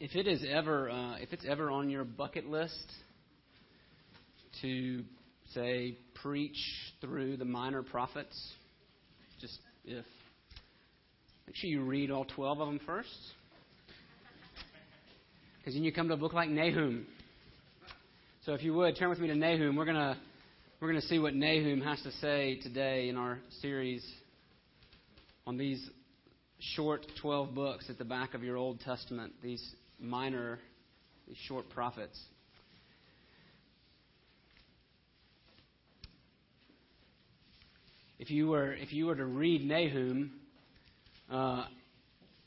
if it is ever uh, if it's ever on your bucket list to say preach through the minor prophets, just if make sure you read all twelve of them first, because then you come to a book like Nahum. So if you would turn with me to Nahum, we're gonna we're gonna see what Nahum has to say today in our series on these short 12 books at the back of your Old Testament, these minor, short prophets. If you were, if you were to read Nahum, uh,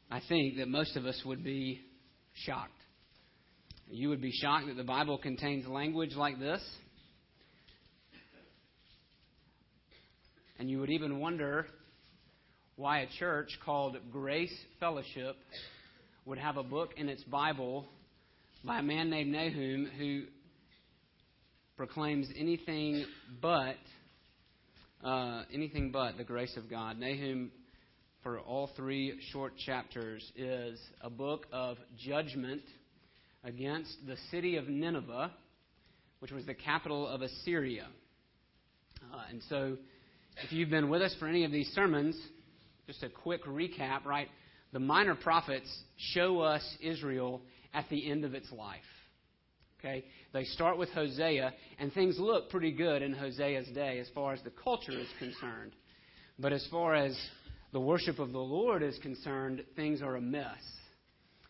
I think that most of us would be shocked. You would be shocked that the Bible contains language like this. And you would even wonder why a church called Grace Fellowship would have a book in its Bible by a man named Nahum who proclaims anything but uh, anything but the grace of God. Nahum, for all three short chapters, is a book of judgment against the city of Nineveh, which was the capital of Assyria. Uh, and so, if you've been with us for any of these sermons, just a quick recap, right? The minor prophets show us Israel at the end of its life. Okay? They start with Hosea, and things look pretty good in Hosea's day as far as the culture is concerned. But as far as the worship of the Lord is concerned, things are a mess.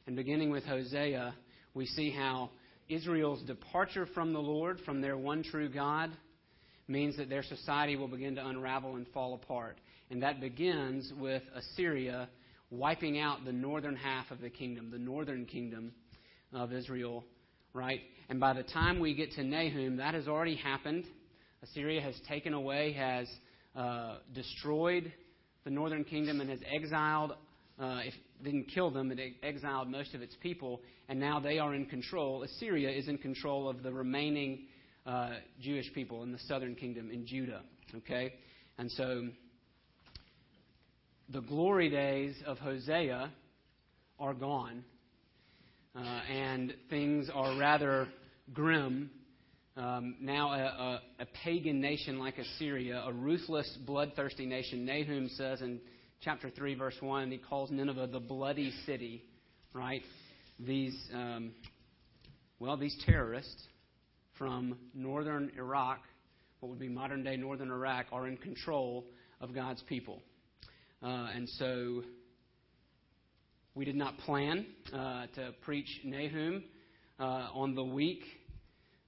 And beginning with Hosea, we see how Israel's departure from the Lord, from their one true God, means that their society will begin to unravel and fall apart. And that begins with Assyria wiping out the northern half of the kingdom, the northern kingdom of Israel, right? And by the time we get to Nahum, that has already happened. Assyria has taken away, has uh, destroyed the northern kingdom, and has exiled, uh, if didn't kill them, it exiled most of its people, and now they are in control. Assyria is in control of the remaining uh, Jewish people in the southern kingdom in Judah. Okay, and so the glory days of Hosea are gone, uh, and things are rather grim. Um, now, a, a, a, pagan nation like Assyria, a ruthless, bloodthirsty nation. Nahum says in chapter 3, verse 1, he calls Nineveh the bloody city, right? These, um, well, these terrorists from northern Iraq, what would be modern day northern Iraq, are in control of God's people. Uh, and so we did not plan uh, to preach Nahum uh, on the week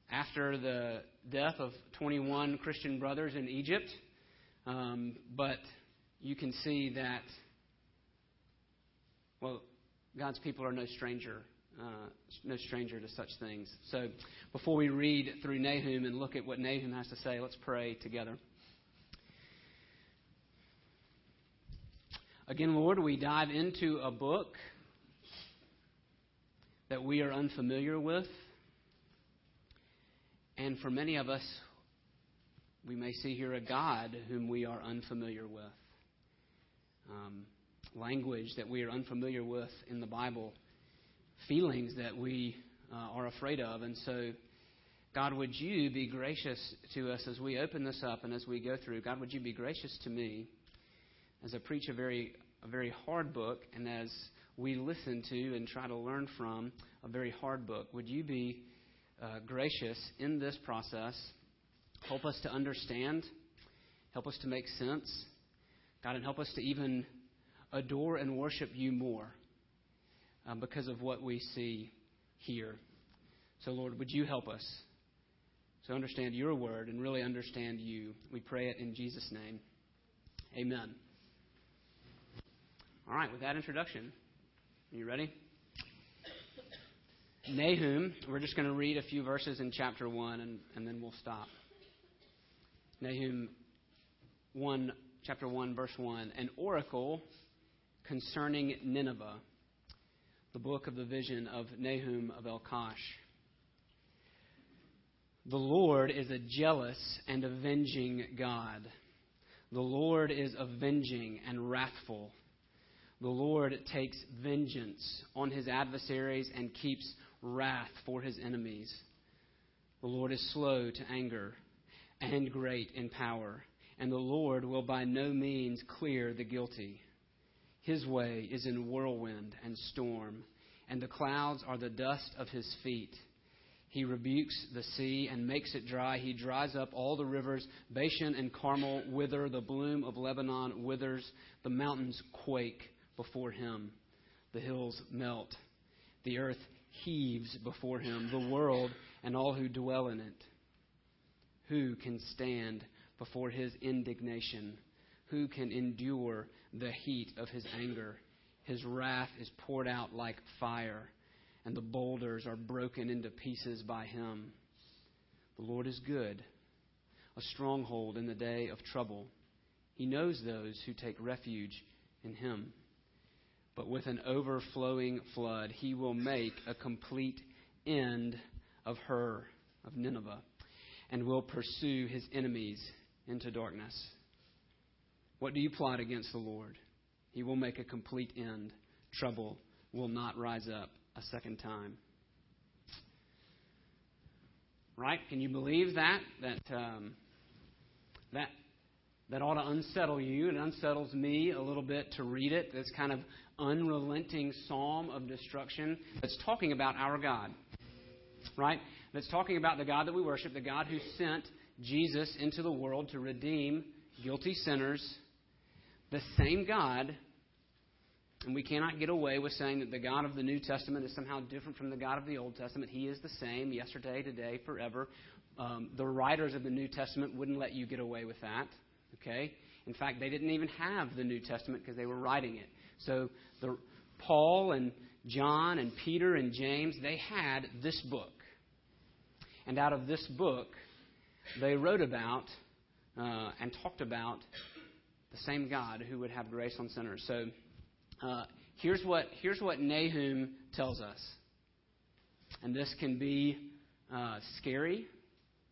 after the death of 21 Christian brothers in Egypt. Um, but you can see that, well, God's people are no stranger, uh, no stranger to such things. So before we read through Nahum and look at what Nahum has to say, let's pray together. Again, Lord, we dive into a book that we are unfamiliar with. And for many of us, we may see here a God whom we are unfamiliar with. Um, language that we are unfamiliar with in the Bible, feelings that we uh, are afraid of. And so, God, would you be gracious to us as we open this up and as we go through? God, would you be gracious to me? as I preach a very, a very hard book, and as we listen to and try to learn from a very hard book, would you be uh, gracious in this process? Help us to understand, help us to make sense, God, and help us to even adore and worship you more uh, because of what we see here. So, Lord, would you help us to understand your word and really understand you? We pray it in Jesus' name. Amen. All right, with that introduction, are you ready? Nahum, we're just going to read a few verses in chapter 1 and, and then we'll stop. Nahum 1, chapter 1, verse 1. An oracle concerning Nineveh, the book of the vision of Nahum of Elkosh. The Lord is a jealous and avenging God. The Lord is avenging and wrathful. The Lord takes vengeance on his adversaries and keeps wrath for his enemies. The Lord is slow to anger and great in power, and the Lord will by no means clear the guilty. His way is in whirlwind and storm, and the clouds are the dust of his feet. He rebukes the sea and makes it dry. He dries up all the rivers. Bashan and Carmel wither. The bloom of Lebanon withers. The mountains quake before him. The hills melt. The earth heaves before him. The world and all who dwell in it. Who can stand before his indignation? Who can endure the heat of his anger? His wrath is poured out like fire, and the boulders are broken into pieces by him. The Lord is good, a stronghold in the day of trouble. He knows those who take refuge in him. But with an overflowing flood, he will make a complete end of her, of Nineveh, and will pursue his enemies into darkness. What do you plot against the Lord? He will make a complete end. Trouble will not rise up a second time. Right? Can you believe that? That um, that that ought to unsettle you. It unsettles me a little bit to read it. This kind of unrelenting psalm of destruction that's talking about our God right? That's talking about the God that we worship, the God who sent Jesus into the world to redeem guilty sinners. The same God, and we cannot get away with saying that the God of the New Testament is somehow different from the God of the Old Testament. He is the same yesterday, today, forever. Um, the writers of the New Testament wouldn't let you get away with that. Okay? In fact, they didn't even have the New Testament because they were writing it. So the, Paul and John and Peter and James, they had this book. And out of this book, they wrote about uh, and talked about the same God who would have grace on sinners. So uh, here's, what, here's what Nahum tells us. And this can be uh, scary,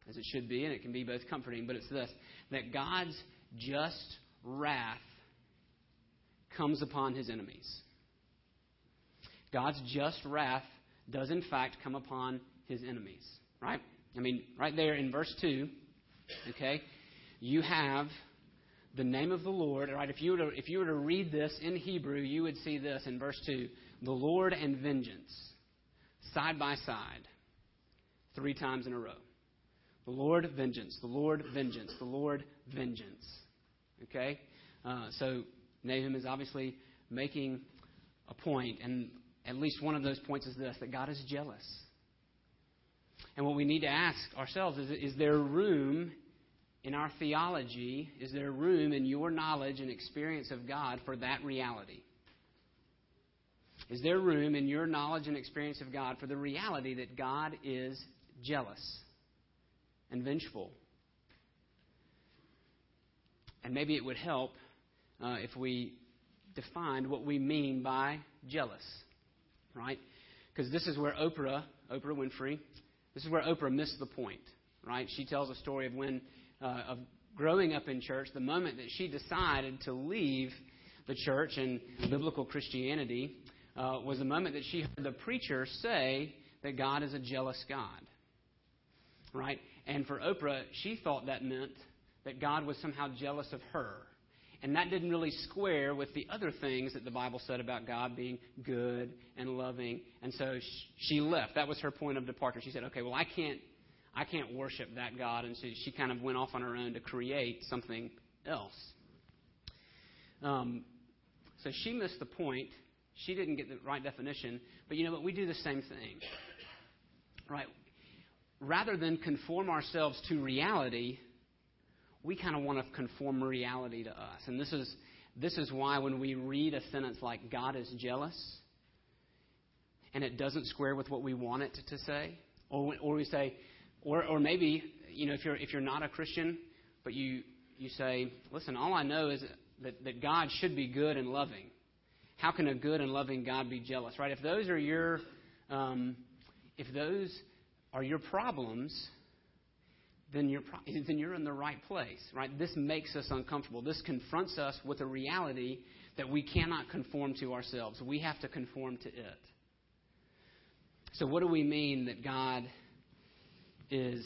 as it should be, and it can be both comforting, but it's this that God's just wrath comes upon his enemies. God's just wrath does, in fact, come upon his enemies. Right? I mean, right there in verse 2, okay, you have the name of the Lord. Right? If you, were to, if you were to read this in Hebrew, you would see this in verse 2 the Lord and vengeance, side by side, three times in a row. The Lord vengeance, the Lord vengeance, the Lord vengeance. Okay? Uh, so Nahum is obviously making a point, and at least one of those points is this that God is jealous. And what we need to ask ourselves is is there room in our theology, is there room in your knowledge and experience of God for that reality? Is there room in your knowledge and experience of God for the reality that God is jealous and vengeful? And maybe it would help uh, if we defined what we mean by jealous, right? Because this is where Oprah, Oprah Winfrey, this is where Oprah missed the point, right? She tells a story of when, uh, of growing up in church, the moment that she decided to leave the church and biblical Christianity uh, was the moment that she heard the preacher say that God is a jealous God, right? And for Oprah, she thought that meant that God was somehow jealous of her. And that didn't really square with the other things that the Bible said about God being good and loving. And so she left. That was her point of departure. She said, "Okay, well, I can't, I can't worship that God." And so she kind of went off on her own to create something else. Um, so she missed the point. She didn't get the right definition. But you know what? We do the same thing, right? Rather than conform ourselves to reality, we kind of want to conform reality to us. And this is, this is why when we read a sentence like, God is jealous, and it doesn't square with what we want it to, say, or, or we say, or, or maybe, you know, if you're, if you're not a Christian, but you, you say, listen, all I know is that, that God should be good and loving. How can a good and loving God be jealous, right? If those are your, um, if those are your problems, then you're, then you're in the right place, right? This makes us uncomfortable. This confronts us with a reality that we cannot conform to ourselves. We have to conform to it. So, what do we mean that God is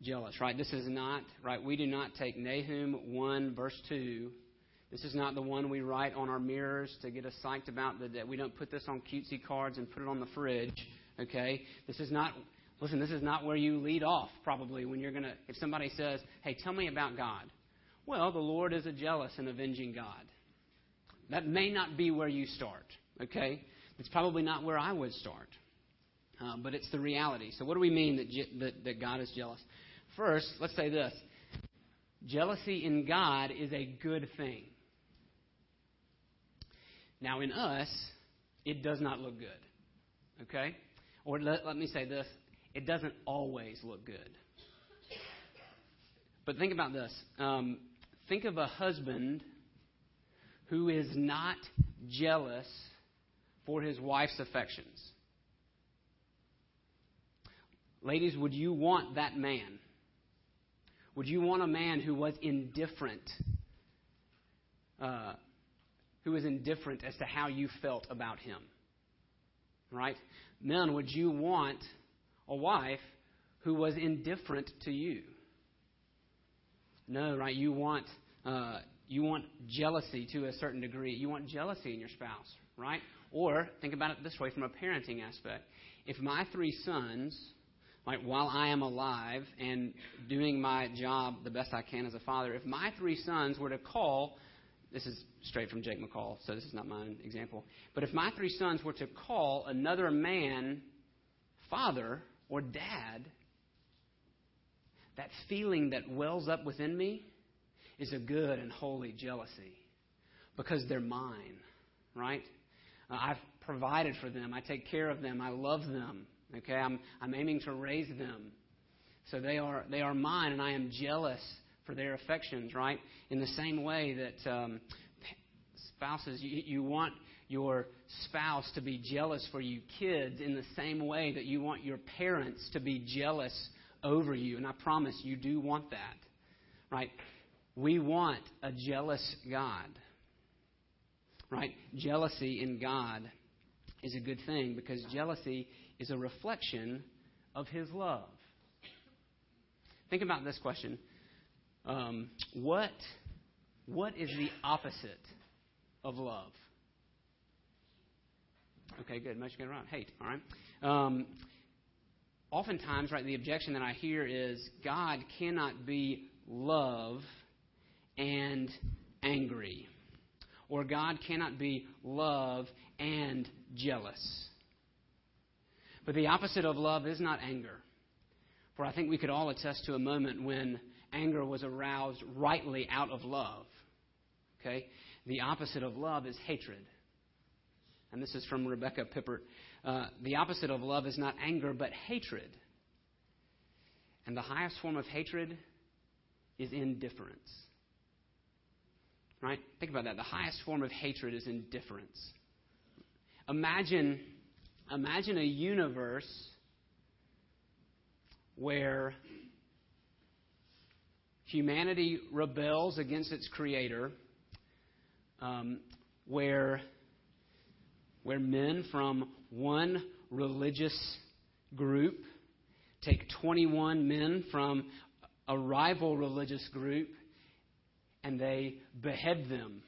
jealous, right? This is not, right? We do not take Nahum 1, verse 2. This is not the one we write on our mirrors to get us psyched about. the That we don't put this on cutesy cards and put it on the fridge, okay? This is not, listen, this is not where you lead off, probably, when you're going to, if somebody says, hey, tell me about God. Well, the Lord is a jealous and avenging God. That may not be where you start, okay? It's probably not where I would start. Uh, but it's the reality. So, what do we mean that, that, that God is jealous? First, let's say this jealousy in God is a good thing. Now, in us, it does not look good. Okay? Or let, let me say this it doesn't always look good. But think about this. Um, think of a husband who is not jealous for his wife's affections. Ladies, would you want that man? Would you want a man who was indifferent? Uh, who was indifferent as to how you felt about him? Right? Men, would you want a wife who was indifferent to you? No, right? You want uh, you want jealousy to a certain degree. You want jealousy in your spouse, right? Or think about it this way from a parenting aspect. If my three sons like while I am alive and doing my job the best I can as a father, if my three sons were to call, this is straight from Jake McCall, so this is not my example, but if my three sons were to call another man father or dad, that feeling that wells up within me is a good and holy jealousy because they're mine, right? Uh, I've provided for them. I take care of them. I love them. Okay, I'm, I'm aiming to raise them. So they are, they are mine, and I am jealous for their affections, right? In the same way that um, spouses, you, you want your spouse to be jealous for you, kids, in the same way that you want your parents to be jealous over you. And I promise you do want that, right? We want a jealous God, right? Jealousy in God is a good thing because jealousy is a reflection of His love. Think about this question um, what, what is the opposite of love? Okay, good. Much get around. Hate, all right? Um, oftentimes, right, the objection that I hear is God cannot be love and angry. Or God cannot be love and jealous. But the opposite of love is not anger. For I think we could all attest to a moment when anger was aroused rightly out of love. Okay? The opposite of love is hatred. And this is from Rebecca Pippert. Uh, the opposite of love is not anger, but hatred. And the highest form of hatred is indifference. Right? Think about that. The highest form of hatred is indifference. Imagine imagine a universe where humanity rebels against its creator, um, where, where men from one religious group take 21 men from a rival religious group and they behead them.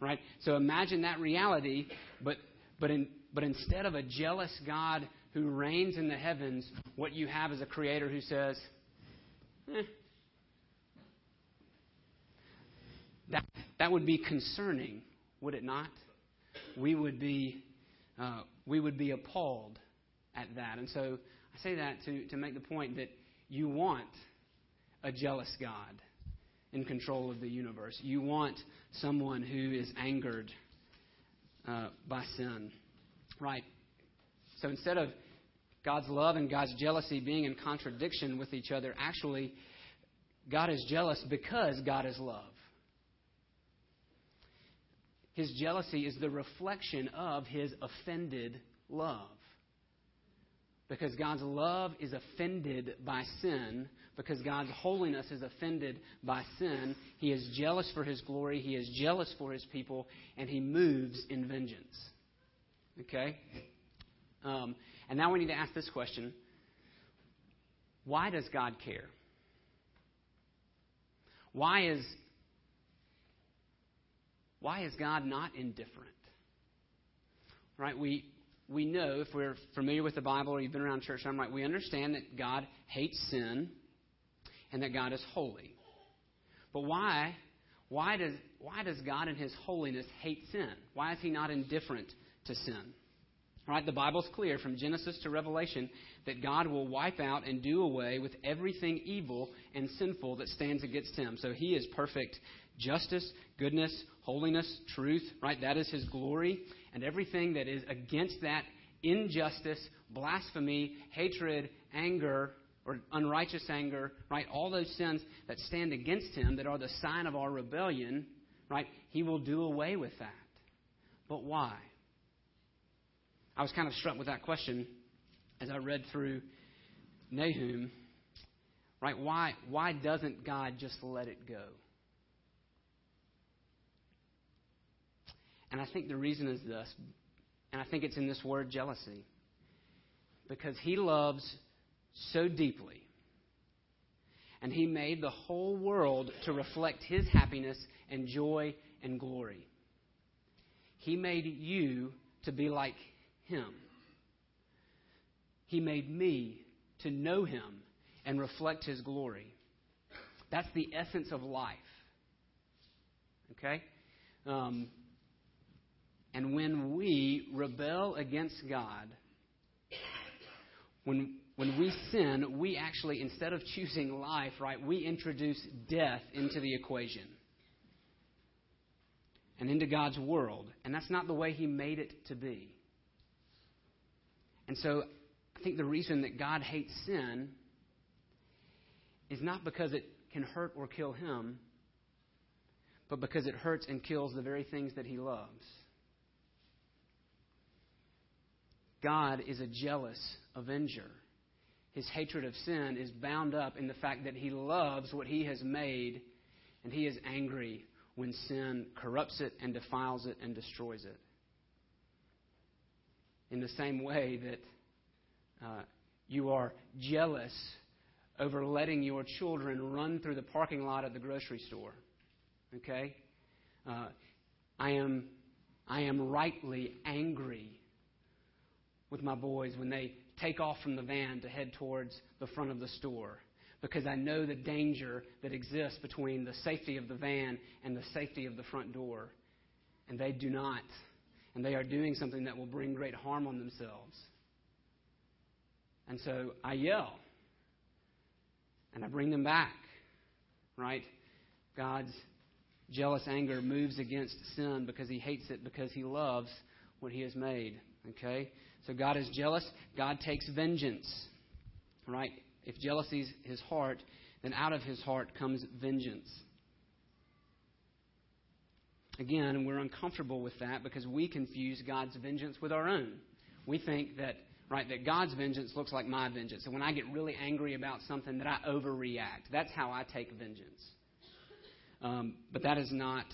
Right? So imagine that reality, but, but in, but instead of a jealous God who reigns in the heavens, what you have is a creator who says, eh. That, that would be concerning, would it not? We would be, uh, we would be appalled at that. And so I say that to, to make the point that you want a jealous God in control of the universe. You want someone who is angered uh, by sin. Right. So instead of God's love and God's jealousy being in contradiction with each other, actually, God is jealous because God is love. His jealousy is the reflection of his offended love. because God's love is offended by sin, because God's holiness is offended by sin. He is jealous for his glory, he is jealous for his people, and he moves in vengeance. Okay? Um, and now we need to ask this question Why does God care? Why is, why is God not indifferent? Right? We, we know, if we're familiar with the Bible or you've been around church I'm right, we understand that God hates sin and that God is holy. But why, why, does, why does God in His holiness hate sin? Why is He not indifferent to sin? Right? The Bible's clear from Genesis to Revelation that God will wipe out and do away with everything evil and sinful that stands against him. So he is perfect justice, goodness, holiness, truth, right? That is his glory. And everything that is against that injustice, blasphemy, hatred, anger, or unrighteous anger, right? All those sins that stand against him that are the sign of our rebellion, right? He will do away with that. But why? I was kind of struck with that question as I read through Nahum. Right? Why, why doesn't God just let it go? And I think the reason is this, and I think it's in this word jealousy. Because he loves so deeply. And he made the whole world to reflect his happiness and joy and glory. He made you to be like him. He made me to know Him and reflect His glory. That's the essence of life. Okay? Um, and when we rebel against God, when, when we sin, we actually, instead of choosing life, right, we introduce death into the equation and into God's world. And that's not the way He made it to be. And so I think the reason that God hates sin is not because it can hurt or kill him, but because it hurts and kills the very things that he loves. God is a jealous avenger. His hatred of sin is bound up in the fact that he loves what he has made, and he is angry when sin corrupts it and defiles it and destroys it in the same way that uh, you are jealous over letting your children run through the parking lot at the grocery store. Okay? Uh, I am I am rightly angry with my boys when they take off from the van to head towards the front of the store because I know the danger that exists between the safety of the van and the safety of the front door. And they do not and they are doing something that will bring great harm on themselves. And so I yell and I bring them back, right? God's jealous anger moves against sin because he hates it because he loves what he has made, okay? So God is jealous, God takes vengeance, right? If jealousy is his heart, then out of his heart comes vengeance. Again, we're uncomfortable with that because we confuse God's vengeance with our own. We think that right that God's vengeance looks like my vengeance. And when I get really angry about something, that I overreact. That's how I take vengeance. Um, but that is not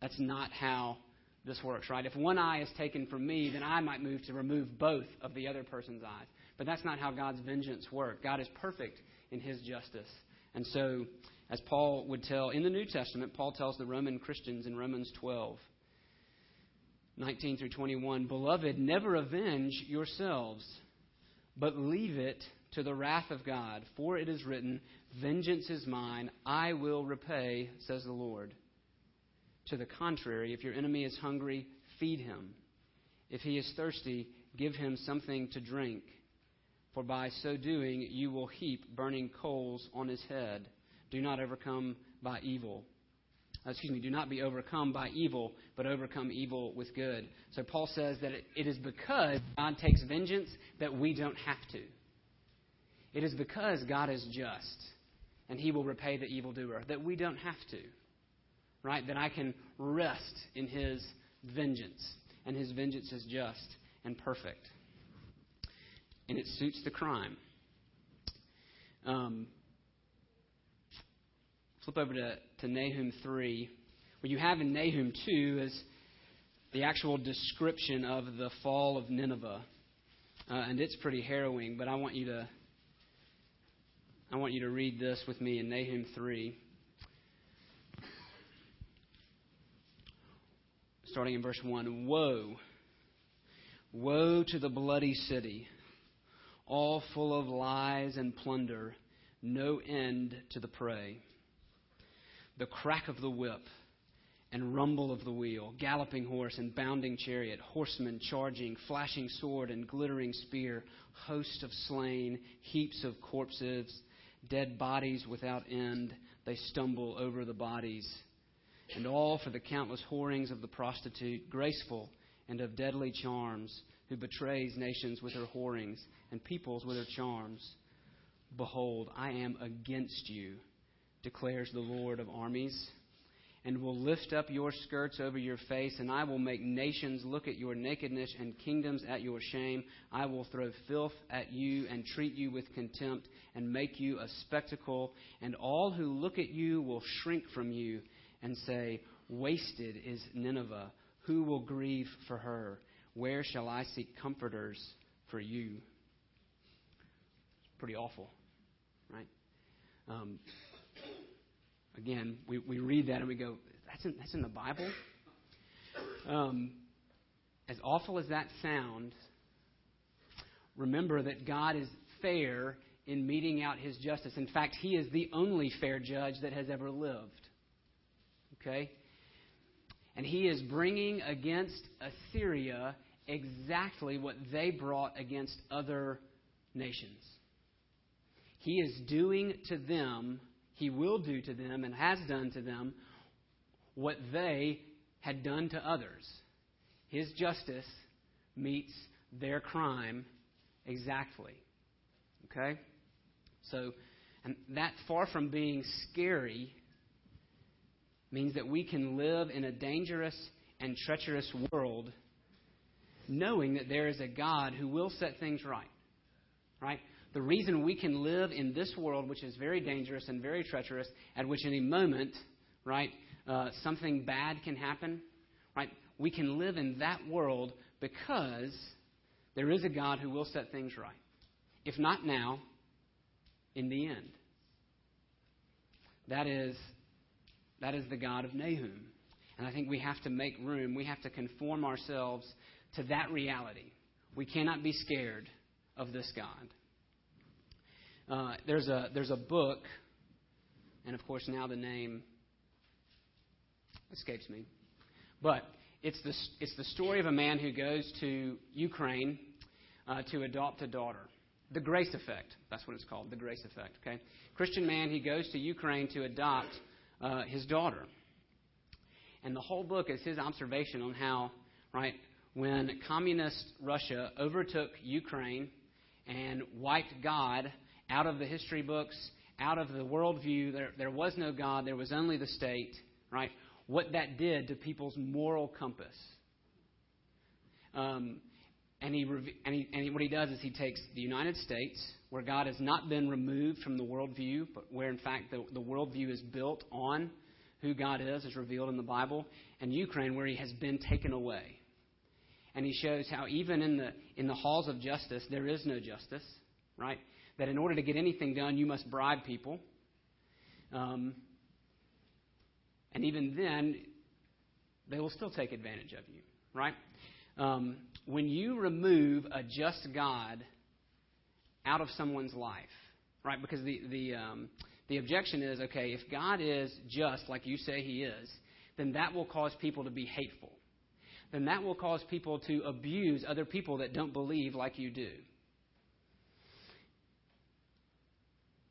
that's not how this works, right? If one eye is taken from me, then I might move to remove both of the other person's eyes. But that's not how God's vengeance works. God is perfect in His justice, and so as Paul would tell in the New Testament, Paul tells the Roman Christians in Romans 12, 19 through 21, Beloved, never avenge yourselves, but leave it to the wrath of God. For it is written, Vengeance is mine, I will repay, says the Lord. To the contrary, if your enemy is hungry, feed him. If he is thirsty, give him something to drink. For by so doing, you will heap burning coals on his head. Do not overcome by evil. Uh, excuse me, do not be overcome by evil, but overcome evil with good. So Paul says that it, it is because God takes vengeance that we don't have to. It is because God is just and he will repay the evildoer that we don't have to. Right? That I can rest in his vengeance. And his vengeance is just and perfect. and it suits the crime. Um, flip over to, to Nahum 3. What you have in Nahum 2 is the actual description of the fall of Nineveh. Uh, and it's pretty harrowing, but I want you to I want you to read this with me in Nahum 3. Starting in verse 1 Woe! Woe to the bloody city, all full of lies and plunder, no end to the prey. The crack of the whip and rumble of the wheel, galloping horse and bounding chariot, horsemen charging, flashing sword and glittering spear, host of slain, heaps of corpses, dead bodies without end. They stumble over the bodies. And all for the countless whorings of the prostitute, graceful and of deadly charms, who betrays nations with her whorings and peoples with her charms. Behold, I am against you, declares the Lord of armies and will lift up your skirts over your face, and I will make nations look at your nakedness and kingdoms at your shame. I will throw filth at you and treat you with contempt and make you a spectacle, and all who look at you will shrink from you and say, Wasted is Nineveh. Who will grieve for her? Where shall I seek comforters for you? It's Pretty awful, right? Um, again, we, we read that and we go, that's in, that's in the Bible? Um, as awful as that sounds, remember that God is fair in meting out his justice. In fact, he is the only fair judge that has ever lived. Okay? And he is bringing against Assyria exactly what they brought against other nations. He is doing to them he will do to them and has done to them what they had done to others. His justice meets their crime exactly. Okay? So, and that far from being scary means that we can live in a dangerous and treacherous world knowing that there is a God who will set things right. Right? the reason we can live in this world, which is very dangerous and very treacherous, at which any moment, right, uh, something bad can happen, right? We can live in that world because there is a God who will set things right. If not now, in the end. That is, that is the God of Nahum. And I think we have to make room. We have to conform ourselves to that reality. We cannot be scared of this God. Uh, there's a there's a book, and of course now the name escapes me, but it's the it's the story of a man who goes to Ukraine uh, to adopt a daughter. The Grace Effect. That's what it's called. The Grace Effect. Okay, Christian man. He goes to Ukraine to adopt uh, his daughter, and the whole book is his observation on how right when communist Russia overtook Ukraine and wiped God out of the history books, out of the worldview. There, there was no God, there was only the state, right? What that did to people's moral compass. Um, and, he, and, he, and what he does is he takes the United States, where God has not been removed from the worldview, but where in fact the, the worldview is built on who God is, as revealed in the Bible, and Ukraine, where he has been taken away. And he shows how even in the, in the halls of justice, there is no justice, right? that in order to get anything done, you must bribe people. Um, and even then, they will still take advantage of you, right? Um, when you remove a just God out of someone's life, right? Because the the um, the objection is, okay, if God is just like you say He is, then that will cause people to be hateful. Then that will cause people to abuse other people that don't believe like you do.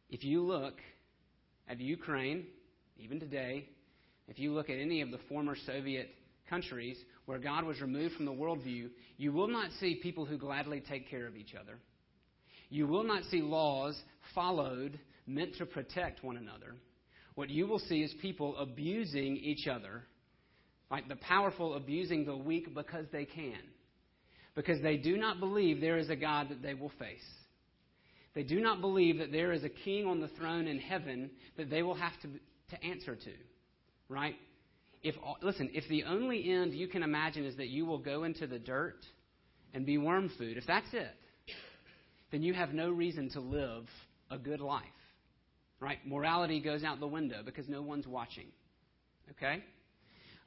If you look at Ukraine, even today, if you look at any of the former Soviet countries where God was removed from the worldview, you will not see people who gladly take care of each other. You will not see laws followed meant to protect one another. What you will see is people abusing each other, like the powerful abusing the weak because they can. because they do not believe there is a God that they will face. They do not believe that there is a king on the throne in heaven that they will have to, to answer to. Right? If, listen, if the only end you can imagine is that you will go into the dirt and be worm food, if that's it, then you have no reason to live a good life. Right? Morality goes out the window because no one's watching. Okay?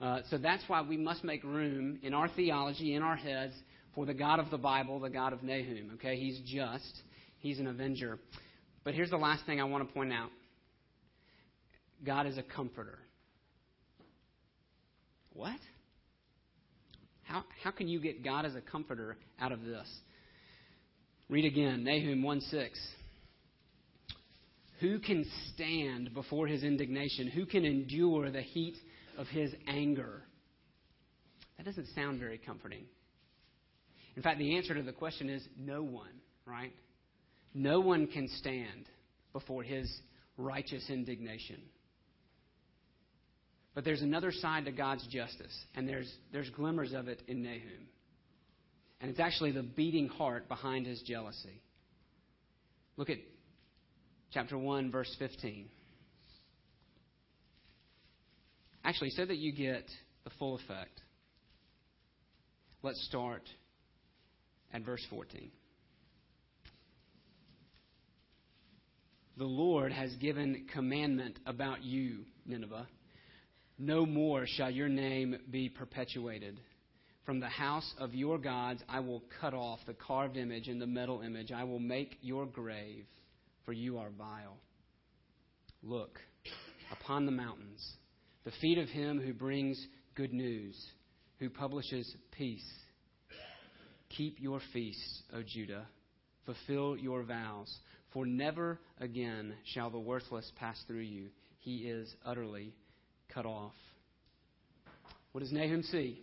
Uh, so that's why we must make room in our theology, in our heads, for the God of the Bible, the God of Nahum. Okay? He's just, He's an avenger. But here's the last thing I want to point out God is a comforter. What? How, how can you get God as a comforter out of this? Read again, Nahum 1 6. Who can stand before his indignation? Who can endure the heat of his anger? That doesn't sound very comforting. In fact, the answer to the question is no one, right? No one can stand before his righteous indignation. But there's another side to God's justice, and there's, there's glimmers of it in Nahum. And it's actually the beating heart behind his jealousy. Look at chapter 1, verse 15. Actually, so that you get the full effect, let's start at verse 14. The Lord has given commandment about you, Nineveh. No more shall your name be perpetuated. From the house of your gods I will cut off the carved image and the metal image. I will make your grave, for you are vile. Look upon the mountains, the feet of him who brings good news, who publishes peace. Keep your feasts, O Judah. Fulfill your vows, for never again shall the worthless pass through you. He is utterly cut off. What does Nahum see?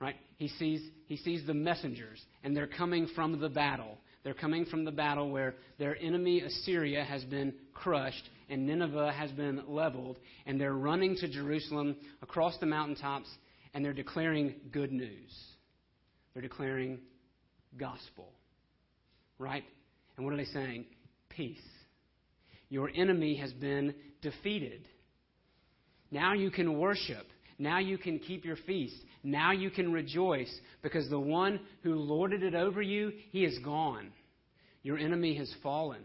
Right? He sees, he sees the messengers, and they're coming from the battle. They're coming from the battle where their enemy Assyria has been crushed and Nineveh has been leveled, and they're running to Jerusalem across the mountaintops, and they're declaring good news. They're declaring gospel. Right? And what are they saying? Peace. Your enemy has been defeated. Now you can worship. Now you can keep your feast. Now you can rejoice because the one who lorded it over you, he is gone. Your enemy has fallen.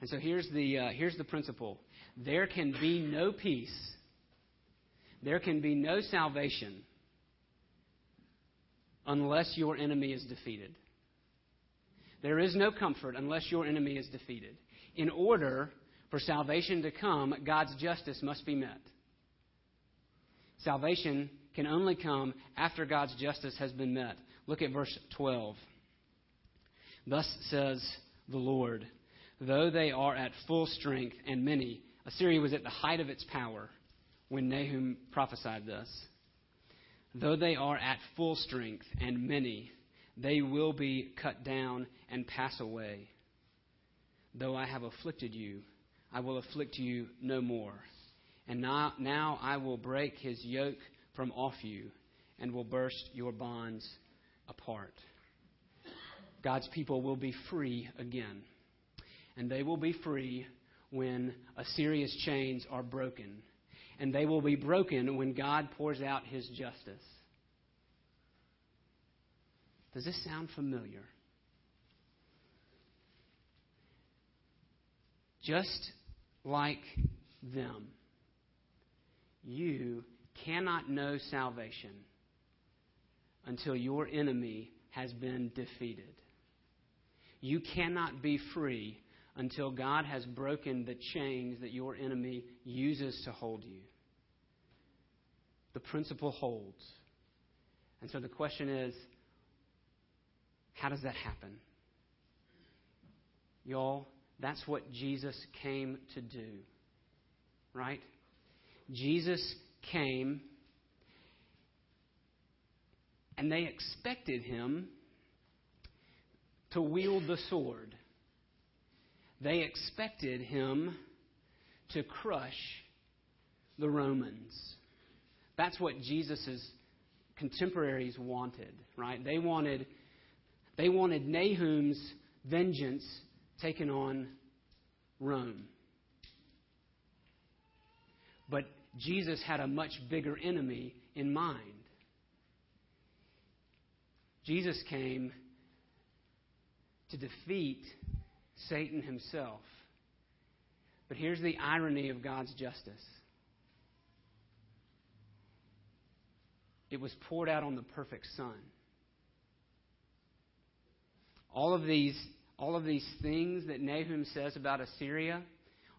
And so here's the, uh, here's the principle there can be no peace, there can be no salvation unless your enemy is defeated. There is no comfort unless your enemy is defeated. In order for salvation to come, God's justice must be met. Salvation can only come after God's justice has been met. Look at verse 12. Thus says the Lord, though they are at full strength and many, Assyria was at the height of its power when Nahum prophesied this. Though they are at full strength and many, they will be cut down and pass away. Though I have afflicted you, I will afflict you no more. And now, now I will break his yoke from off you and will burst your bonds apart. God's people will be free again. And they will be free when Assyria's chains are broken. And they will be broken when God pours out his justice. Does this sound familiar? Just like them. You cannot know salvation until your enemy has been defeated. You cannot be free until God has broken the chains that your enemy uses to hold you. The principle holds. And so the question is how does that happen? Y'all, that's what Jesus came to do. Right? Jesus came and they expected him to wield the sword. They expected him to crush the Romans. That's what Jesus' contemporaries wanted, right? They wanted, they wanted Nahum's vengeance taken on Rome. But Jesus had a much bigger enemy in mind. Jesus came to defeat Satan himself. But here's the irony of God's justice it was poured out on the perfect Son. All of these, all of these things that Nahum says about Assyria,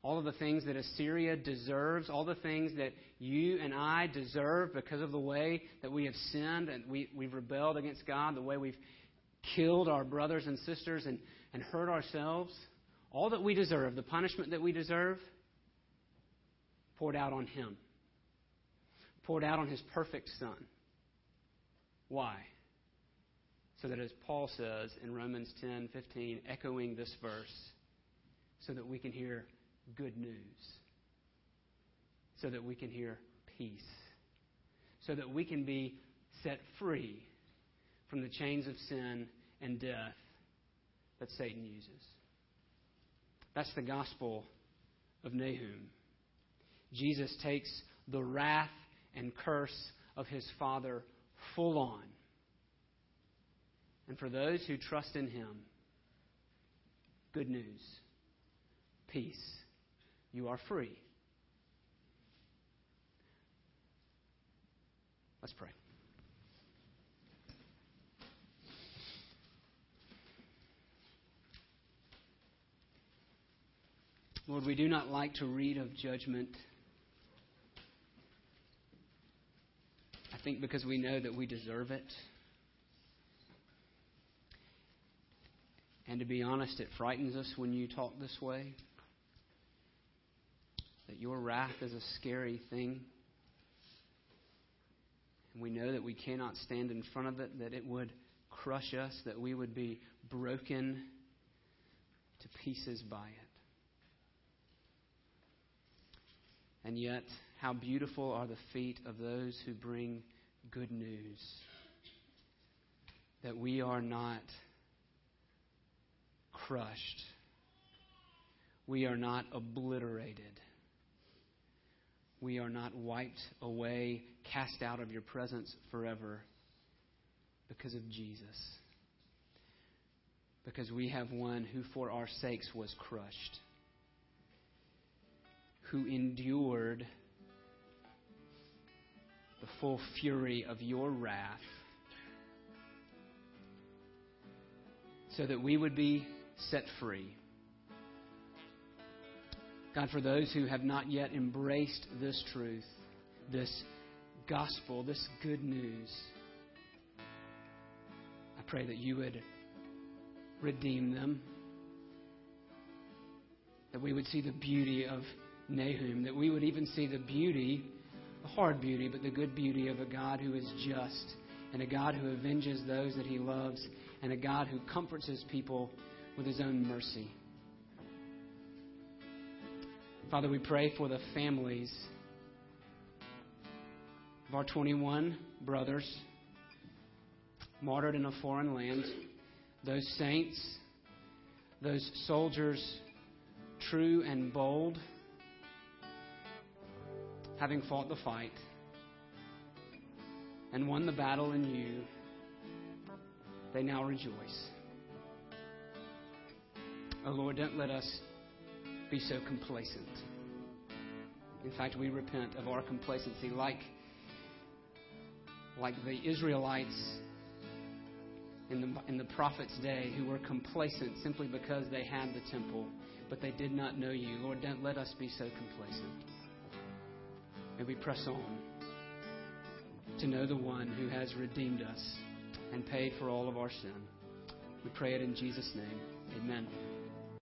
all of the things that Assyria deserves, all the things that you and I deserve because of the way that we have sinned and we, we've rebelled against God, the way we've killed our brothers and sisters and, and hurt ourselves, all that we deserve, the punishment that we deserve, poured out on Him, poured out on His perfect Son. Why? So that, as Paul says in Romans 10 15, echoing this verse, so that we can hear good news, so that we can hear peace, so that we can be set free from the chains of sin and death that Satan uses. That's the gospel of Nahum. Jesus takes the wrath and curse of his Father full on. And for those who trust in him, good news, peace. You are free. Let's pray. Lord, we do not like to read of judgment. I think because we know that we deserve it. And to be honest, it frightens us when you talk this way. That your wrath is a scary thing. And we know that we cannot stand in front of it, that it would crush us, that we would be broken to pieces by it. And yet, how beautiful are the feet of those who bring good news. That we are not crushed, we are not obliterated, we are not wiped away, cast out of your presence forever because of Jesus. Because we have one who, for our sakes, was crushed who endured the full fury of your wrath so that we would be set free. God, for those who have not yet embraced this truth, this gospel, this good news, I pray that you would redeem them, that we would see the beauty of Nahum, that we would even see the beauty, the hard beauty, but the good beauty of a God who is just, and a God who avenges those that he loves, and a God who comforts his people with his own mercy. Father, we pray for the families of our 21 brothers martyred in a foreign land, those saints, those soldiers, true and bold having fought the fight and won the battle in you, they now rejoice. Oh Lord, don't let us be so complacent. In fact, we repent of our complacency like, like the Israelites in the, in the prophet's day who were complacent simply because they had the temple, but they did not know you. Lord, don't let us be so complacent. May we press on to know the one who has redeemed us and paid for all of our sin. We pray it in Jesus' name. Amen.